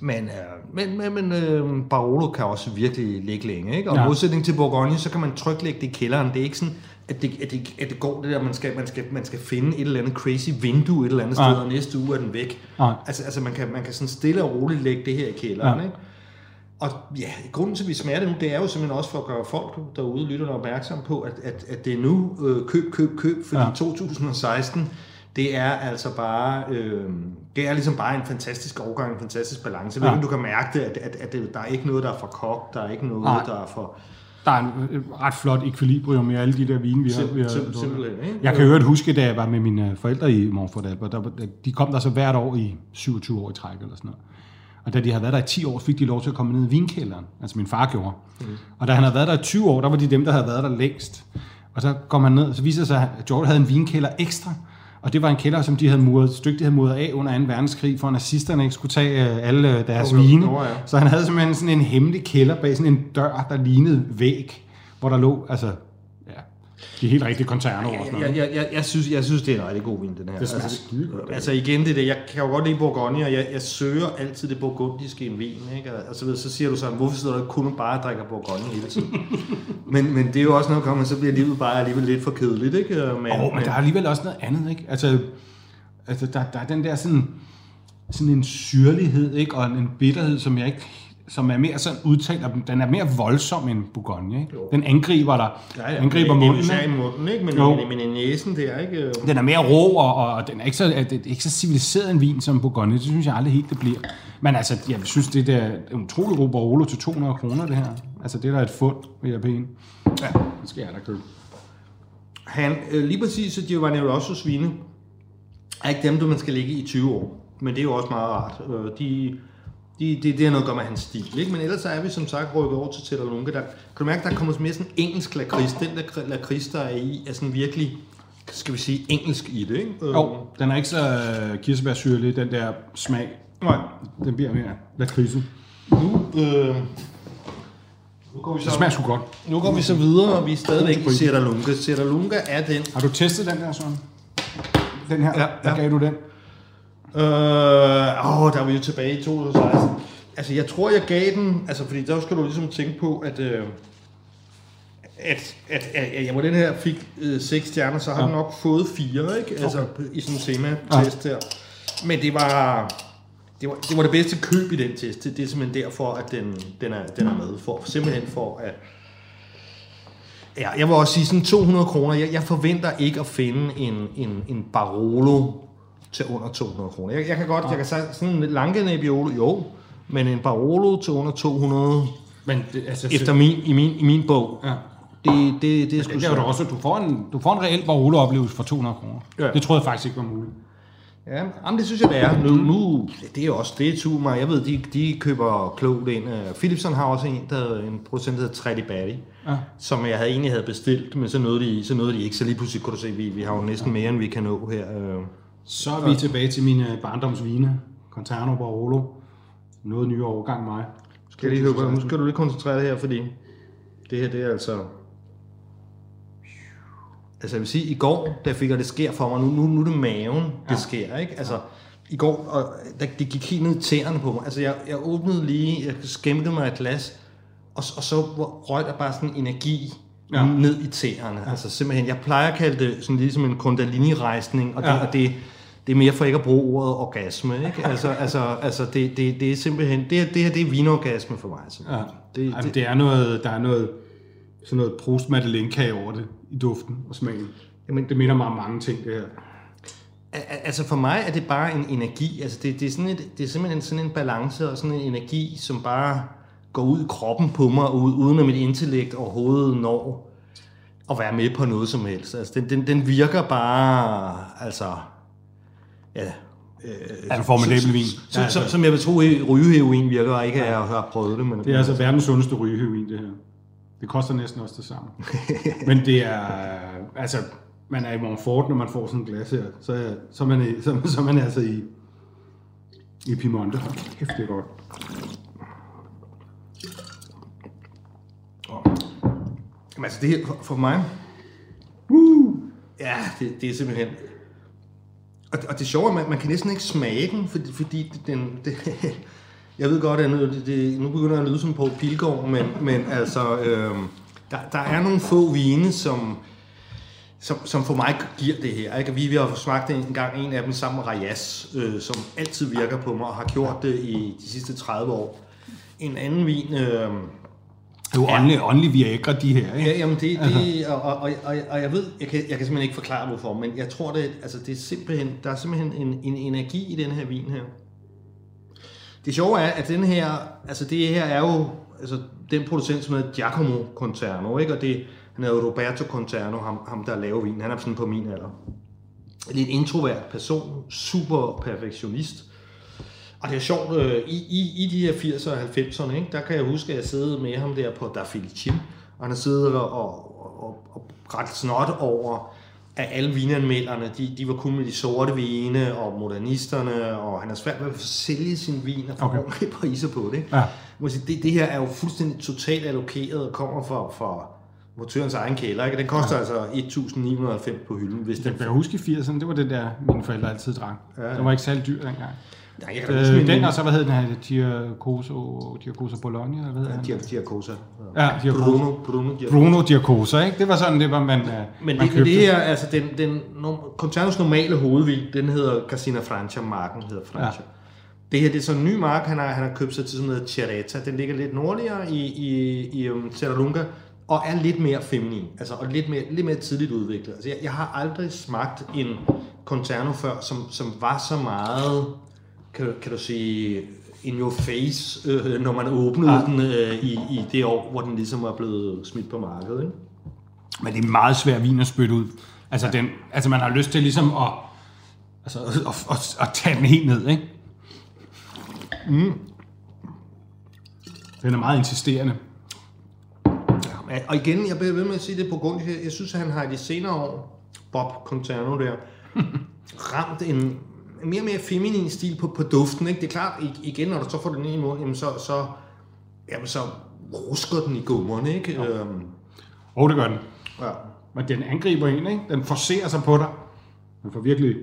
men, øh, men, men, men øh, Barolo kan også virkelig ligge længe, ikke? Og ja. modsætning til Bourgogne, så kan man trygt lægge det i kælderen. Det er ikke sådan, at det, at det, at det går det der, man skal, man, skal, man skal finde et eller andet crazy vindue et eller andet sted, ja. og næste uge er den væk. Ja. Altså, altså man, kan, man kan sådan stille og roligt lægge det her i kælderen, ja. ikke? Og ja, grunden til, at vi smager det nu, det er jo simpelthen også for at gøre folk derude, lytterne opmærksom på, at, at, at det er nu øh, køb, køb, køb, fordi ja. 2016, det er altså bare, øh, det er ligesom bare en fantastisk overgang, en fantastisk balance. Ja. du kan mærke det, at, at, at der er ikke noget, der er for kogt, der er ikke noget, Nej. der er for der er en ret flot ekvilibrium i alle de der vine, vi har. Vi har Sim, simpelthen, ikke? Jeg kan jo huske, da jeg var med mine forældre i Morford Alper, der, de kom der så hvert år i 27 år i træk eller sådan noget. Og da de havde været der i 10 år, fik de lov til at komme ned i vinkælderen. Altså min far gjorde. Mm. Og da han havde været der i 20 år, der var de dem, der havde været der længst. Og så kom han ned, og så viser det sig, at George havde en vinkælder ekstra. Og det var en kælder, som de havde muret, stykke, de havde muret af under 2. verdenskrig, for nazisterne ikke skulle tage øh, alle øh, deres oh, vine. Oh, ja. Så han havde simpelthen sådan en hemmelig kælder bag sådan en dør, der lignede væg hvor der lå, altså, de helt rigtige koncerner. Ja, jeg, jeg, jeg, jeg, synes, jeg synes, det er en rigtig god vin, den her. Det smager altså, godt. Altså igen, det der, jeg kan jo godt lide Bourgogne, og jeg, jeg søger altid det burgundiske i en vin, ikke? Og så, så siger du så, hvorfor sidder du kun bare drikker Bourgogne hele tiden? men, men det er jo også noget, kommer, så bliver livet bare alligevel lidt for kedeligt, ikke? Men, oh, men, men der er alligevel også noget andet, ikke? Altså, altså der, der er den der sådan, sådan en syrlighed, ikke? Og en bitterhed, som jeg ikke som er mere sådan udtalt, og den er mere voldsom end Bourgogne. Ikke? Den angriber dig, ja, ja. angriber Men- munden. Ikke? munden, ikke? Men, Jo. men, men næsen, det er ikke... Den er mere rå, og, og, den er ikke så, er det- ikke så civiliseret en vin som Bourgogne. Det synes jeg aldrig helt, det bliver. Men altså, jeg synes, det der er utrolig god Barolo til 200 kroner, det her. Altså, det der er et fund, vil jeg pæne. Ja, det skal jeg da købe. Han, øh, lige præcis så Giovanni Rosso svine, er ikke dem, du man skal ligge i 20 år. Men det er jo også meget rart. Øh, De, de, det, det er noget gøre med hans stil. Ikke? Men ellers så er vi som sagt rykket over til Tellalunga. Der, kan du mærke, der kommer mere sådan engelsk lakrids. Den der lakrids, der er i, er sådan virkelig, skal vi sige, engelsk i det. Ikke? Jo, den er ikke så øh, kirsebærsyrlig, den der smag. Nej. Den bliver mere lakridse. Nu, øh, nu går vi Det så, smager sgu godt. nu går vi så videre, og vi er stadigvæk i Serralunga. Serralunga er den, Har du testet den der, Søren? Den her? Ja, Hvad ja. gav du den? Øh, åh, der er vi jo tilbage i 2016. Altså, jeg tror, jeg gav den... Altså, fordi der skal du ligesom tænke på, at... Øh, at, at, at, at jeg på den her fik øh, 6 stjerner, så har ja. den nok fået 4, ikke? Altså, i sådan en tema-test her. Men det var, det var, det var det bedste køb i den test. Det, det er simpelthen derfor, at den, den, er, den er med. For, simpelthen for at... Ja, jeg vil også sige sådan 200 kroner. Jeg, jeg forventer ikke at finde en, en, en Barolo til under 200 kroner. Jeg, jeg kan godt, jeg kan sige sådan en lange Nebbiolo, jo, men en Barolo til under 200, Men det, altså, efter min, i, min, i min bog, Ja. det, det, det er sgu Det er jo også, du får en, du får en reel Barolo-oplevelse for 200 kroner. Ja. Det troede jeg faktisk ikke var muligt. Ja, jamen, det synes jeg, det er. Nu, nu det er også, det super. Jeg ved, de, de køber klogt ind. Øh, Philipson har også en, der en producent, der hedder Batty, Ja. som jeg havde egentlig havde bestilt, men så nåede de, så nåede de ikke. Så lige pludselig kunne du se, vi, vi har jo næsten mere, end vi kan nå her. Så er vi tilbage til mine barndomsvine. Conterno Barolo. Noget nyere overgang mig. Skal jeg lige høre, nu skal du lige koncentrere dig her, fordi det her, det er altså... Altså jeg vil sige, i går, der fik jeg det sker for mig, nu, nu, nu er det maven, det Ja. sker, ikke? Altså, i går, og der, det gik helt ned i tæerne på mig. Altså, jeg, jeg åbnede lige, jeg skæmte mig et glas, og, og så røg der bare sådan energi Ja. ja. ned i tæerne. Ja. Altså simpelthen, jeg plejer at kalde det sådan ligesom en kundalini-rejsning, og det, Ja. ja. og det, det er mere for ikke at bruge ordet orgasme, ikke? Altså, altså, altså det, det, det er simpelthen, det, her- det her, det er vinorgasme for mig. Ja. simpelthen. Det, Det, Jamen, det, det er noget, der er noget, sådan noget prost madeleine over det i duften og smagen. Jamen, det minder mig om mange ting, det her. Al- al- Altså for mig er det bare en energi. Altså det, det, er sådan et, det er simpelthen sådan en balance og sådan en energi, som bare går ud i kroppen på mig, ud- uden at mit intellekt overhovedet når at være med på noget som helst. Altså den, den, den virker bare, altså, ja, Er en formidabel vin. som, som, som jeg vil tro, rygeheroin virker, og ikke at jeg har prøvet det. Men, Det er altså verdens sundeste rygeheroin, det her. Det koster næsten også det samme. Men det er, altså, man er i Montfort, når man får sådan et glas her, så er, så er man, så, så er man altså i, i Piemonte. Kæft, det er godt. Jamen, altså det her, for, for mig, uh, ja, det, det er simpelthen, og, og det sjove er, at man, man kan næsten ikke smage den, fordi, fordi den, det, jeg ved godt, at nu, det, det, nu begynder jeg at lyde som på Pilgaard, men, men altså, øh, der, der er nogle få vine, som, som, som for mig giver det her. Ikke? Vi, vi har smagt en gang en af dem sammen med Rajas, øh, som altid virker på mig og har gjort det i de sidste 30 år. En anden vin, øh, det er jo åndelig, åndelig Viagra, de her, ikke? Ja, jamen det, det og, og, og, og, og jeg ved, jeg kan, jeg kan simpelthen ikke forklare hvorfor, men jeg tror det, altså det er simpelthen, der er simpelthen en, en energi i den her vin her. Det sjove er, at den her, altså det her er jo, altså den producent, som hedder Giacomo Conterno, ikke? og det, han hedder Roberto Conterno, ham, ham der laver vin, han er sådan på min alder. Lidt introvert person, super perfektionist, og det er sjovt, øh, i, i, i de her 80'erne og 90'erne, ikke, der kan jeg huske, at jeg sidder med ham der på Da og han har siddet og, og, og, og ret snot over, at alle vinanmelderne, de, de var kun med de sorte vine og modernisterne, og han har svært ved at sælge sin vin og få Okay. ordentlige priser på det. Ja. Jeg må sige, det, det her er jo fuldstændig totalt allokeret og kommer fra, fra motørens egen kælder. Ikke? Den koster ja. altså 1.990 på hylden, hvis den... Jeg kan huske i 80'erne, det var det der, mine forældre altid drak. Ja, Ja. Det var ikke særlig dyr dengang. Nej, jeg kan Øh, min- den, og så, hvad hed den her, Giacoso, Giacoso Bologna, eller hvad hedder han? Dia- Diacosa. Ja, Diacosa. Bruno, Bruno Diacosa. Bruno Giacosa, ikke? Det var sådan, det var man, øh, Men man købte. det her, altså den, den no, Conternos normale hovedvin, den hedder Casina Francia, marken hedder Francia. Det her det er så en ny mark, han har, han har købt sig til sådan noget Cereta. Den ligger lidt nordligere i, i, i um, Serralunga, og er lidt mere feminin, altså og lidt mere, lidt mere tidligt udviklet. Altså, jeg, jeg har aldrig smagt en Conterno før, som, som var så meget, kan, kan du sige, in your face, øh, når man åbnede ja. den øh, i, i det år, hvor den ligesom var blevet smidt på markedet. Ikke? Men det er meget svær vin at spytte ud. Altså, ja. den, altså man har lyst til ligesom at, altså, at, at, at, at tage den helt ned, ikke? Mm. Den er meget insisterende. Ja, og igen, jeg bliver ved med at sige det på grund af, jeg synes, at han har i de senere år, Bob Conterno der, ramt en mere og mere feminin stil på, på duften. Ikke? Det er klart, igen, når du så får den i munden, jamen så, så, jamen så rusker den i gummerne. Ikke? Ja. Øhm, oh, det gør den. Ja. Men den angriber en, ikke? Den forserer sig på dig. Den får virkelig...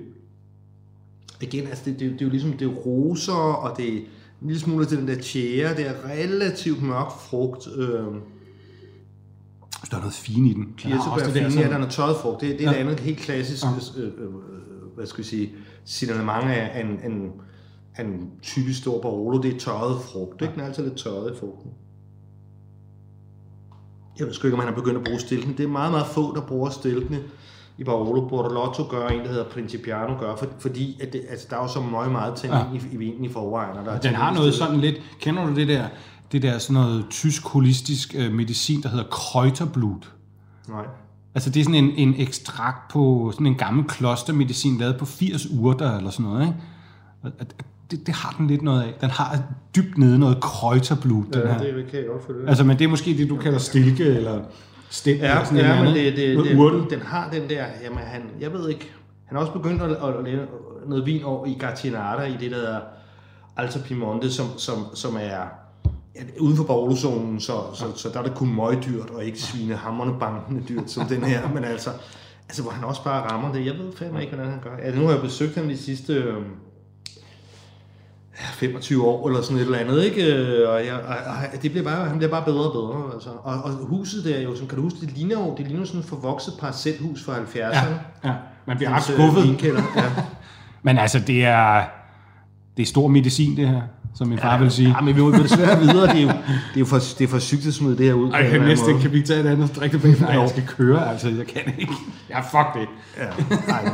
Igen, altså det, det, det er jo ligesom, det er roser, og det er en lille smule til den der tjære, det er relativt mørk frugt. Øh, så der er noget fint i den. Kirsebær fine, ja, der er noget tørret frugt. Det, det er ja. et andet helt klassisk, ja. øh, øh, hvad skal vi sige, signalement af en, en, en typisk stor Barolo. Det er tørret frugt. Ja. Den er altid lidt tørret i frugten. Jeg ved sgu ikke, om han har begyndt at bruge stilkene. Det er meget, meget få, der bruger stilkene i Barolo. Bortolotto gør en, der hedder Principiano gør, for, fordi at det, altså, der er jo så meget, meget tænding ja. i, i vinen i forvejen. Og der den har noget sådan lidt, kender du det der, det der sådan noget tysk holistisk øh, medicin, der hedder Kräuterblut? Nej. Altså det er sådan en, en ekstrakt på sådan en gammel klostermedicin, lavet på 80 urter eller sådan noget, ikke? Og, det, det har den lidt noget af. Den har dybt nede noget krøjterblut, ja, den her. det kan jeg godt følge. Altså, men det er måske det, du kalder stilke, eller stil, ja, eller sådan ja, noget men det, det, det, den har den der, jamen han, jeg ved ikke, han har også begyndt at, at, at lave noget vin over i Gartinata, i det der Alta Piemonte, som, som, som er uden for Barolo-zonen, så, så, så, der er det kun møgdyrt, og ikke svinehammerne bankende dyrt, som den her, men altså, altså, hvor han også bare rammer det. Jeg ved fandme ikke, hvordan han gør. Ja, nu har jeg besøgt ham de sidste øh, 25 år, eller sådan et eller andet, ikke? Øh, og, jeg, og, og det bliver bare, han bliver bare bedre og bedre, altså. Og, og huset der jo, som kan du huske, det ligner jo, det ligner sådan et forvokset parcelhus fra 70'erne. Ja, ja, man bliver ret skuffet. Ja. Men altså, det er, det er stor medicin, det her som min far ja, vil sige. Ja, men vi må desværre videre. Det er jo, det er jo for, det er for sygt at smide det her ud. Ej, jeg næste kan vi tage et andet drikke bagefter. Nej, jeg skal køre, altså. Jeg kan ikke. Ja, fuck det. Ja, nej.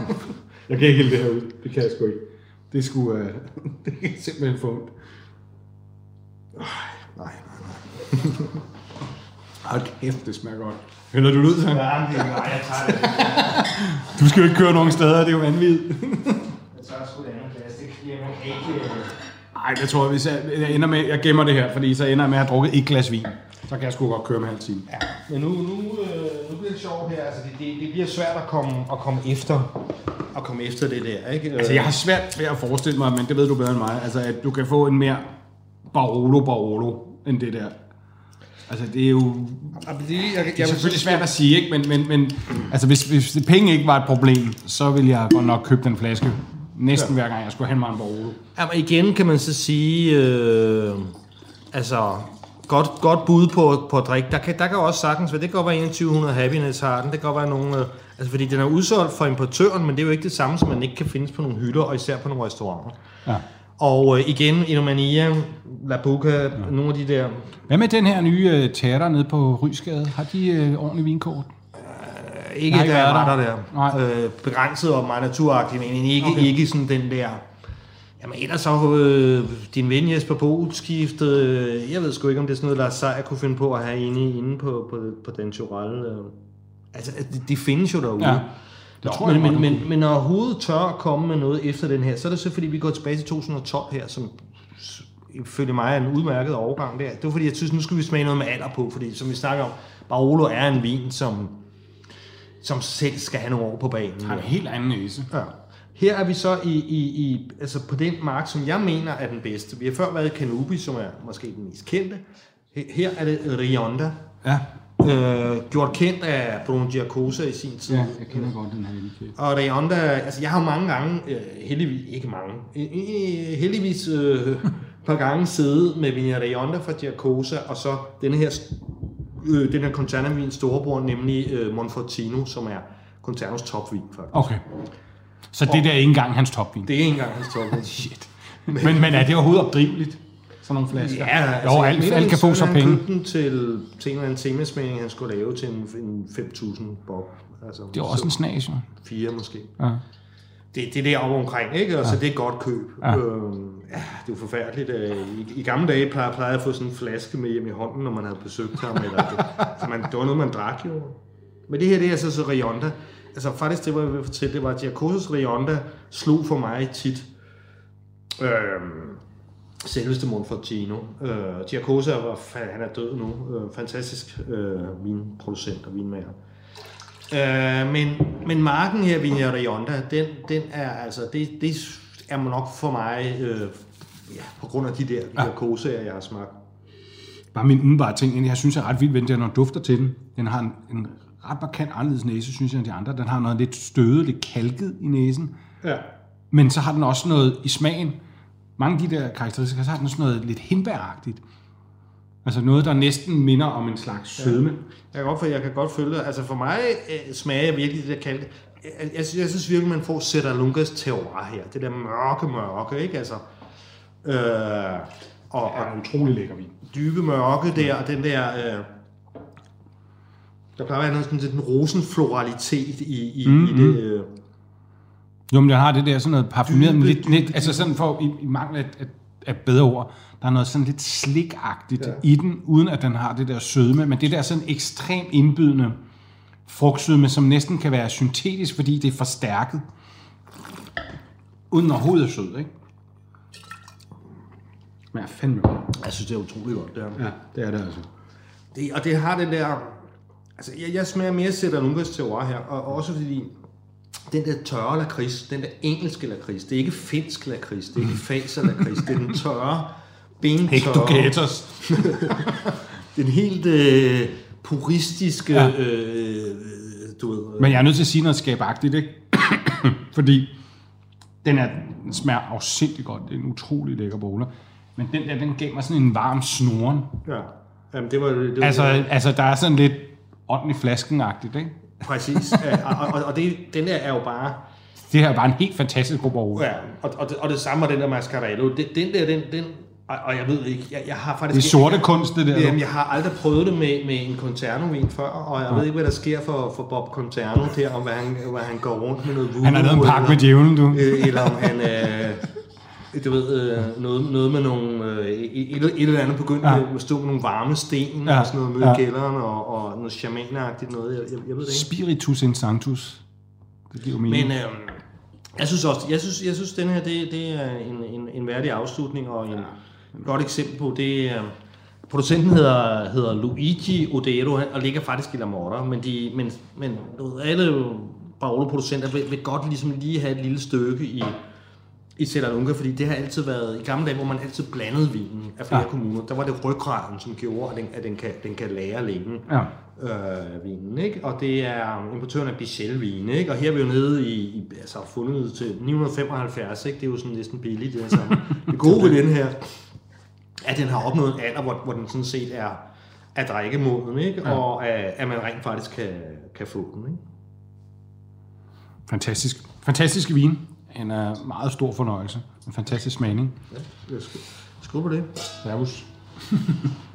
jeg kan ikke hælde det her ud. Det kan jeg sgu ikke. Det er sgu... Uh, det er simpelthen for ondt. Nej, nej, nej. Hold kæft, det smager godt. Hælder du det ud, så? Ja, det er, nej, jeg tager det. du skal jo ikke køre nogen steder, det er jo vanvittigt. jeg tager sgu det andet plastik. Jamen, ikke... Nej, det tror jeg, hvis jeg, jeg ender med, jeg gemmer det her, fordi så ender jeg med at have drukket et glas vin. Så kan jeg sgu godt køre med halv time. Ja, men nu, nu, øh, nu bliver det sjovt her. Altså, det, det, det bliver svært at komme, at komme efter at komme efter det der, ikke? Altså, jeg har svært ved at forestille mig, men det ved du bedre end mig, altså, at du kan få en mere Barolo Barolo end det der. Altså, det er jo... Det, jeg, det er selvfølgelig svært at sige, ikke? Men, men, men altså, hvis, hvis penge ikke var et problem, så ville jeg godt nok købe den flaske næsten ja. hver gang, jeg skulle have mig en Barolo. Ja, men igen kan man så sige, øh, altså, godt, godt bud på, på at drikke. Der kan, der kan også sagtens være, det kan godt være 2100 Happiness har den, det kan godt være nogle, øh, altså fordi den er udsolgt for importøren, men det er jo ikke det samme, som man ikke kan findes på nogle hytter, og især på nogle restauranter. Ja. Og øh, igen, Inomania, La Buca, ja. nogle af de der... Hvad med den her nye øh, teater nede på Rysgade? Har de øh, ordentlig vinkort? Ikke Nej, der er der. der. Øh, begrænset og meget naturagtigt, men ikke, okay. ikke sådan den der Jamen ellers så øh, din ven Jesper Bo skiftede, øh, jeg ved sgu ikke, om det er sådan noget, Lars Seier kunne finde på at have inde, inde på, på, på den Chorale. Øh. Altså, de, de findes jo derude. Ja. Det Nå, tror men, jeg, men, men, men når hovedet tør at komme med noget efter den her, så er det så fordi, vi går tilbage til 2012 her, som ifølge mig er en udmærket overgang der. Det var fordi, jeg synes, nu skal vi smage noget med alder på, fordi som vi snakker om, Barolo er en vin, som, som selv skal have nogle år på banen. Han har en helt anden næse. Ja. Her er vi så i, i, i, altså på den mark, som jeg mener er den bedste. Vi har før været i Canubi, som er måske den mest kendte. Her er det Rionda. Ja. Øh, gjort kendt af Bruno Giacosa i sin tid. Ja, jeg kender godt den her. Og Rionda, altså jeg har mange gange, øh, heldigvis, ikke mange, øh, heldigvis øh, par gange siddet med Vigna Rionda fra Giacosa, og så den her, øh, den her Conterna-vin storebror, nemlig øh, Monfortino, som er Conternos topvin, faktisk. Okay. Så det der er ikke engang hans topvin? Det er ikke engang hans topvin. Shit. men, men er det overhovedet opdriveligt? Sådan nogle flasker? Ja, altså, jo, alt, alt kan få han penge. den til, til en eller anden temasmagning, han skulle lave til en, en 5.000 bob. Altså, Det er også en snas, jo. Fire måske. Ja. Det, det er deroppe omkring, ikke? Altså, ja. det er godt køb. Ja. Øhm, ja det er jo forfærdeligt. Øh, I, I gamle dage plejede, plejede jeg at få sådan en flaske med hjem i hånden, når man havde besøgt ham. Eller det, så man, det var noget, man drak jo. Men det her, det er altså så Rionda. Altså faktisk, det var, jeg vil fortælle, det var, at Giacosos Rionda slog for mig tit øhm, selveste Monfortino. Øh, Giacosa, var, han er død nu. Øh, fantastisk øh, vinproducent og vinmager. Øh, men, men marken her, Vigna Rionda, den, den er altså, det, det er nok for mig, øh, ja, på grund af de der ja. kosager, jeg har smagt. Bare min umiddelbare ting, jeg synes, jeg er ret vildt den, når dufter til den. Den har en, en ret markant anderledes næse, synes jeg, end de andre. Den har noget lidt stødet, lidt kalket i næsen. Ja. Men så har den også noget i smagen. Mange af de der karakteristika, så har den sådan noget lidt hindbæragtigt. Altså noget, der næsten minder om en slags sødme. Jeg kan godt, for, jeg kan godt følge det. Altså for mig øh, smager virkelig det der kalke. Jeg, jeg, jeg synes virkelig, man får Sætter Lungas terroir her. Det der mørke, mørke, ikke? Altså, øh, og, og en utrolig lækker vin. dybe mørke der, og den der... Øh, der plejer at være noget sådan den rosenfloralitet i, i, mm, i det... Øh, Jo, men den har det der sådan noget parfumeret, Dybe, lidt, dybe, lidt, altså sådan for, i, i mangel af, af, af bedre ord, der er noget sådan lidt slikagtigt ja. i den, uden at den har det der sødme, men det der sådan ekstremt indbydende frugtsødme, som næsten kan være syntetisk, fordi det er forstærket, uden overhovedet er sød, ikke? Men er fandme godt. jeg synes, det er utroligt godt, det her. Ja, det er det altså. Det, og det har den der... Altså, jeg, jeg smager mere Sætter Lungas terroir her, og også fordi den der tørre lakrids, den der engelske lakrids, det er ikke finsk lakrids, det er ikke faser lakrids, det er den tørre, bentørre, Hectogators. den helt øh, puristiske, Ja. øh, du ved... Men jeg er nødt til at sige noget skabagtigt, ikke? Fordi den, er, den smager afsindigt godt. Det er en utrolig lækker bolle. Men den der, den gav mig sådan en varm snoren. Ja. Jamen, det var... Det var Altså, altså der er sådan lidt ånden i flasken-agtigt, ikke? Præcis. Ja, og, og, og det, den der er jo bare... Det her er bare en helt fantastisk bolle. Ja, og, og, det, og det samme med den der Mascarello. Den, den der, den, den og, og jeg ved ikke, jeg, jeg har faktisk... Det er sorte kunst, det der. Jamen, jeg har aldrig prøvet det med, med en Conterno-vin før, og jeg ved ikke, hvad der sker for, for Bob Conterno der, om hvad han, hvad han går rundt med noget voodoo. Han har lavet en pakke med djævlen, du. øh, eller om han øh, du ved, øh, noget, noget med nogle, øh, et, et eller andet begyndt Ja. ja. med at stå med nogle varme sten Ja. og sådan noget med Ja. ja. kælderen og, og noget shamanagtigt noget, jeg, jeg, jeg ved det ikke. Spiritus in sanctus. Det giver jo mening. Men øh, jeg synes også, jeg synes, jeg synes den her, det, det er en, en, en værdig afslutning og en, et godt eksempel på det. Øh, producenten hedder, hedder Luigi Odero og ligger faktisk i La Morta, men, de, men, men du ved, alle Barolo-producenter vil, vil godt ligesom lige have et lille stykke i, i Lunga, fordi det har altid været, i gamle dage, hvor man altid blandede vinen af flere Ja. kommuner, der var det ryggraden, som gjorde, at den, at den, kan, den kan lære længe Ja. øh, vinen, ikke? Og det er importøren af Bichel-vin, ikke? Og her er vi jo nede i, i altså fundet til 975, ikke? Det er jo sådan næsten billigt, det her sammen. Det gode ved den her, at den har opnået en alder, hvor, hvor den sådan set er, er drikkemoden, ikke? Ja. Og at, at man rent faktisk kan, kan få den, ikke? Fantastisk. Fantastisk vin. En uh, meget stor fornøjelse. En fantastisk smagning. Ja, skål på det. Servus.